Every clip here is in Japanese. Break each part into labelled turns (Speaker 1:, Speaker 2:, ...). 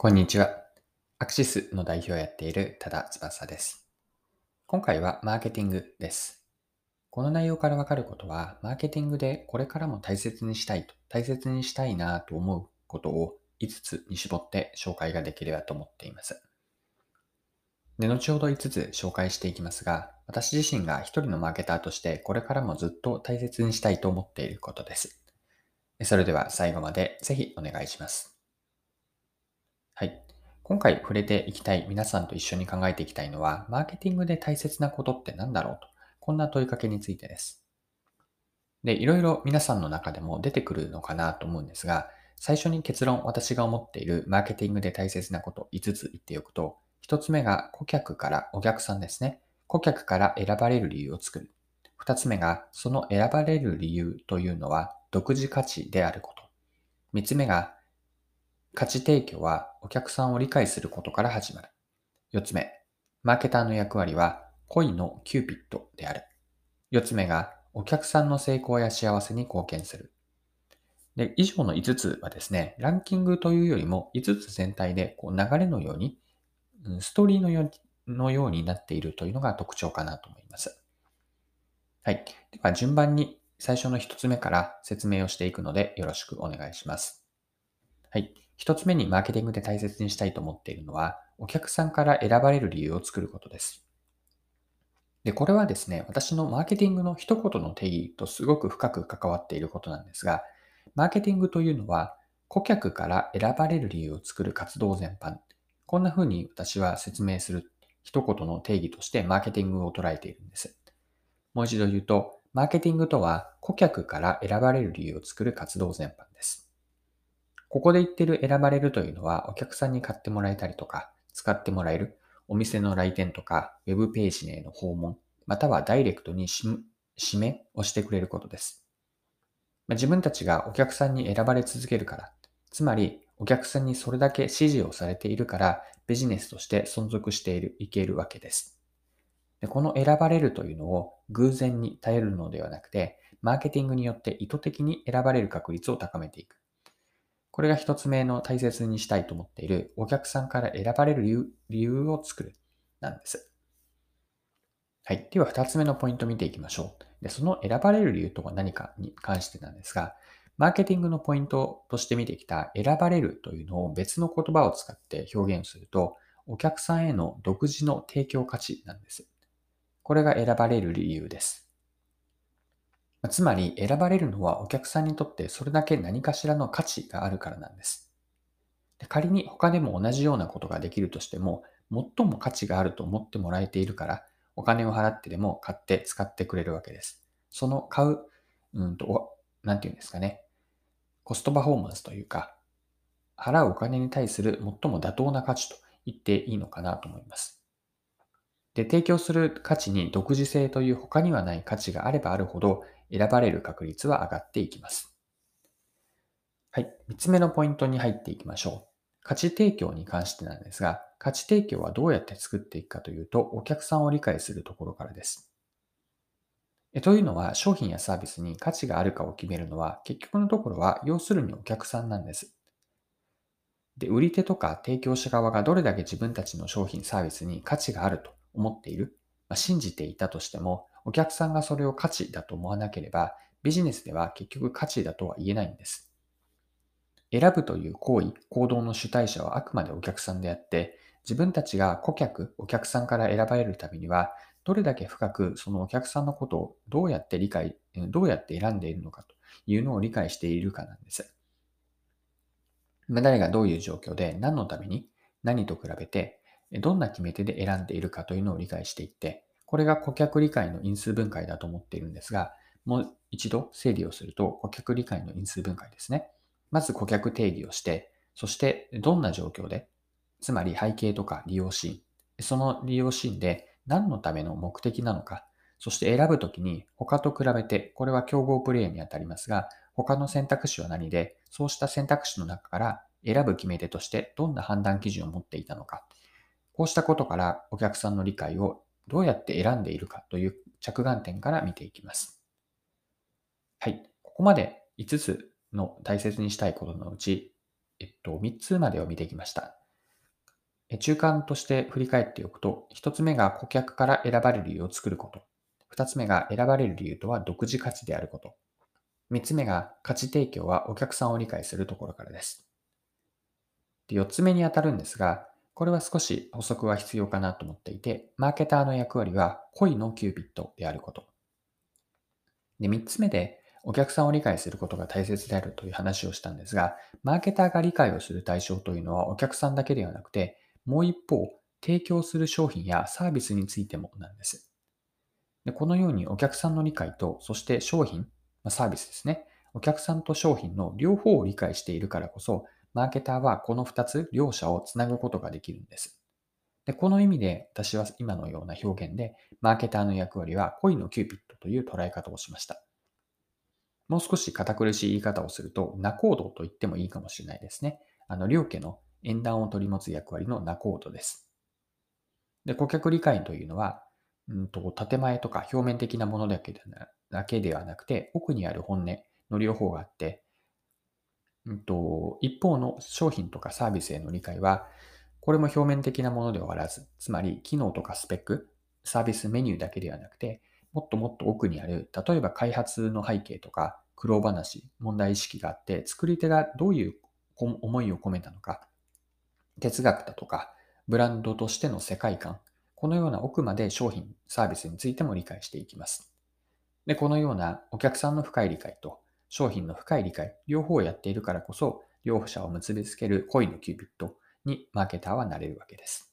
Speaker 1: こんにちは。アクシスの代表をやっている多田翼です。今回はマーケティングです。この内容からわかることは、マーケティングでこれからも大切にしたいと、大切にしたいなと思うことを5つに絞って紹介ができればと思っています。で、後ほど5つ紹介していきますが、私自身が一人のマーケターとしてこれからもずっと大切にしたいと思っていることです。それでは最後までぜひお願いします。今回触れていきたい、皆さんと一緒に考えていきたいのは、マーケティングで大切なことって何だろうと、こんな問いかけについてです。で、いろいろ皆さんの中でも出てくるのかなと思うんですが、最初に結論、私が思っているマーケティングで大切なこと5つ言っておくと、1つ目が顧客からお客さんですね。顧客から選ばれる理由を作る。2つ目が、その選ばれる理由というのは独自価値であること。3つ目が、価値提供はお客さんを理解することから始まる。四つ目、マーケターの役割は恋のキューピットである。四つ目がお客さんの成功や幸せに貢献する。で、以上の5つはですね、ランキングというよりも5つ全体でこう流れのように、ストーリーのよのようになっているというのが特徴かなと思います。はい。では順番に最初の1つ目から説明をしていくのでよろしくお願いします。はい。一つ目にマーケティングで大切にしたいと思っているのは、お客さんから選ばれる理由を作ることです。で、これはですね、私のマーケティングの一言の定義とすごく深く関わっていることなんですが、マーケティングというのは、顧客から選ばれる理由を作る活動全般。こんな風に私は説明する一言の定義としてマーケティングを捉えているんです。もう一度言うと、マーケティングとは顧客から選ばれる理由を作る活動全般です。ここで言ってる選ばれるというのは、お客さんに買ってもらえたりとか、使ってもらえる、お店の来店とか、ウェブページへの訪問、またはダイレクトに指名をしてくれることです。まあ自分たちがお客さんに選ばれ続けるから、つまりお客さんにそれだけ指示をされているから、ビジネスとして存続している、いけるわけです。でこの選ばれるというのを偶然に頼るのではなくて、マーケティングによって意図的に選ばれる確率を高めていく。これが一つ目の大切にしたいと思っているお客さんから選ばれる理由理由を作るなんです。はい。では二つ目のポイントを見ていきましょう。で、その選ばれる理由とは何かに関してなんですが、マーケティングのポイントとして見てきた選ばれるというのを別の言葉を使って表現すると、お客さんへの独自の提供価値なんです。これが選ばれる理由です。つまり選ばれるのはお客さんにとってそれだけ何かしらの価値があるからなんです。で仮に他でも同じようなことができるとしても、最も価値があると思ってもらえているから、お金を払ってでも買って使ってくれるわけです。その買う、うんと、なんていうんですかね。コストパフォーマンスというか、払うお金に対する最も妥当な価値と言っていいのかなと思います。で、提供する価値に独自性という他にはない価値があればあるほど、選ばれる確率は上がっていきます。はい。三つ目のポイントに入っていきましょう。価値提供に関してなんですが、価値提供はどうやって作っていくかというと、お客さんを理解するところからです。えというのは、商品やサービスに価値があるかを決めるのは、結局のところは、要するにお客さんなんです。で、売り手とか提供者側がどれだけ自分たちの商品サービスに価値があると思っている、まあ、信じていたとしても、お客さんがそれを価値だと思わなければ、ビジネスでは結局価値だとは言えないんです。選ぶという行為、行動の主体者はあくまでお客さんであって、自分たちが顧客、お客さんから選ばれるためには、どれだけ深くそのお客さんのことをどうやって理解、どうやって選んでいるのかというのを理解しているかなんです。誰がどういう状況で何のために何と比べてどんな決め手で選んでいるかというのを理解していって、これが顧客理解の因数分解だと思っているんですが、もう一度整理をすると、顧客理解の因数分解ですね。まず顧客定義をして、そしてどんな状況で、つまり背景とか利用シーン、その利用シーンで何のための目的なのか、そして選ぶときに他と比べて、これは競合プレイにあたりますが、他の選択肢は何で、そうした選択肢の中から選ぶ決め手としてどんな判断基準を持っていたのか。こうしたことからお客さんの理解をどうやって選んでいるかという着眼点から見ていきます。はい。ここまで5つの大切にしたいことのうち、えっと、3つまでを見てきました。中間として振り返っておくと、1つ目が顧客から選ばれる理由を作ること。2つ目が選ばれる理由とは独自価値であること。3つ目が価値提供はお客さんを理解するところからです。で4つ目にあたるんですが、これは少し補足は必要かなと思っていて、マーケターの役割は恋のキューピットであること。で、3つ目でお客さんを理解することが大切であるという話をしたんですが、マーケターが理解をする対象というのはお客さんだけではなくて、もう一方、提供する商品やサービスについてもなんです。でこのようにお客さんの理解と、そして商品、サービスですね。お客さんと商品の両方を理解しているからこそ、マーケターはこの2つ、両者をつなぐことができるんです。でこの意味で私は今のような表現で、マーケターの役割は恋のキューピットという捉え方をしました。もう少し堅苦しい言い方をすると、仲人と言ってもいいかもしれないですね。あの、両家の縁談を取り持つ役割の仲人です。で、顧客理解というのは、うんと、建前とか表面的なものだけでだけではなくて、奥にある本音の両方があって、うんと、一方の商品とかサービスへの理解は、これも表面的なもので終わらず、つまり機能とかスペック、サービスメニューだけではなくて、もっともっと奥にある、例えば開発の背景とか、苦労話、問題意識があって、作り手がどういう思いを込めたのか、哲学だとか、ブランドとしての世界観、このような奥まで商品、サービスについても理解していきます。で、このようなお客さんの深い理解と商品の深い理解、両方をやっているからこそ、両者を結びつける恋のキューピットにマーケターはなれるわけです。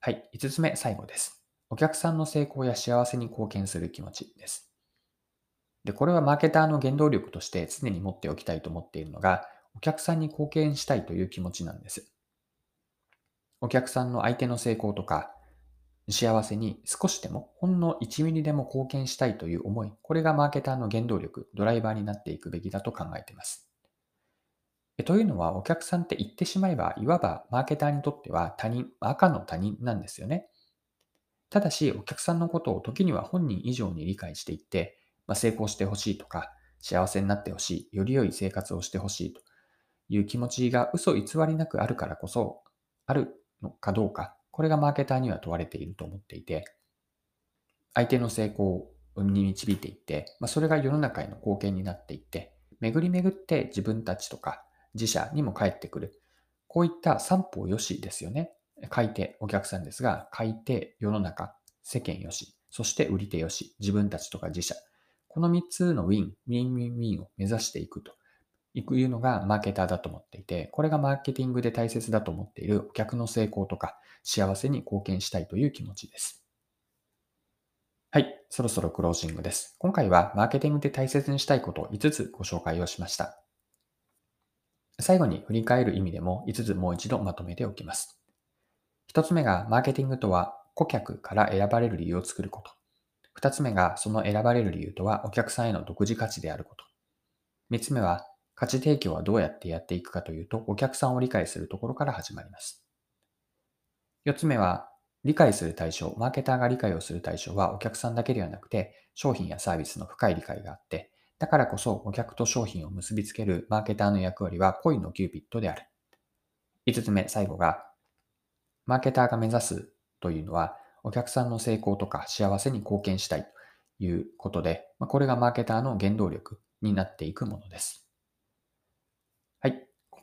Speaker 1: はい、5つ目、最後です。お客さんの成功や幸せに貢献する気持ちです。で、これはマーケターの原動力として常に持っておきたいと思っているのが、お客さんに貢献したいという気持ちなんです。お客さんの相手の成功とか幸せに少しでもほんの1ミリでも貢献したいという思い、これがマーケターの原動力、ドライバーになっていくべきだと考えています。というのはお客さんって言ってしまえば、いわばマーケターにとっては他人、赤の他人なんですよね。ただし、お客さんのことを時には本人以上に理解していって、まあ、成功してほしいとか、幸せになってほしい、より良い生活をしてほしいという気持ちが嘘偽りなくあるからこそ、あるのかどうか、これがマーケターには問われていると思っていて、相手の成功に導いていって、まあ、それが世の中への貢献になっていって、巡り巡って自分たちとか自社にも返ってくる。こういった三方よしですよね。買い手、お客さんですが、買い手、世の中、世間よし、そして売り手よし、自分たちとか自社。この3つのウィン、ウィンウィンウィンを目指していくというのがマーケターだと思っていて、これがマーケティングで大切だと思っているお客の成功とか幸せに貢献したいという気持ちです。はい、そろそろクロージングです。今回はマーケティングで大切にしたいことを5つご紹介をしました。最後に振り返る意味でも5つもう一度まとめておきます。1つ目がマーケティングとは顧客から選ばれる理由を作ること。2つ目がその選ばれる理由とはお客さんへの独自価値であること。3つ目は価値提供はどうやってやっていくかというと、お客さんを理解するところから始まります。4つ目は、理解する対象、マーケターが理解をする対象はお客さんだけではなくて、商品やサービスの深い理解があって、だからこそお客と商品を結びつけるマーケターの役割は恋のキューピットである。5つ目、最後が、マーケターが目指すというのは、お客さんの成功とか幸せに貢献したいということで、これがマーケターの原動力になっていくものです。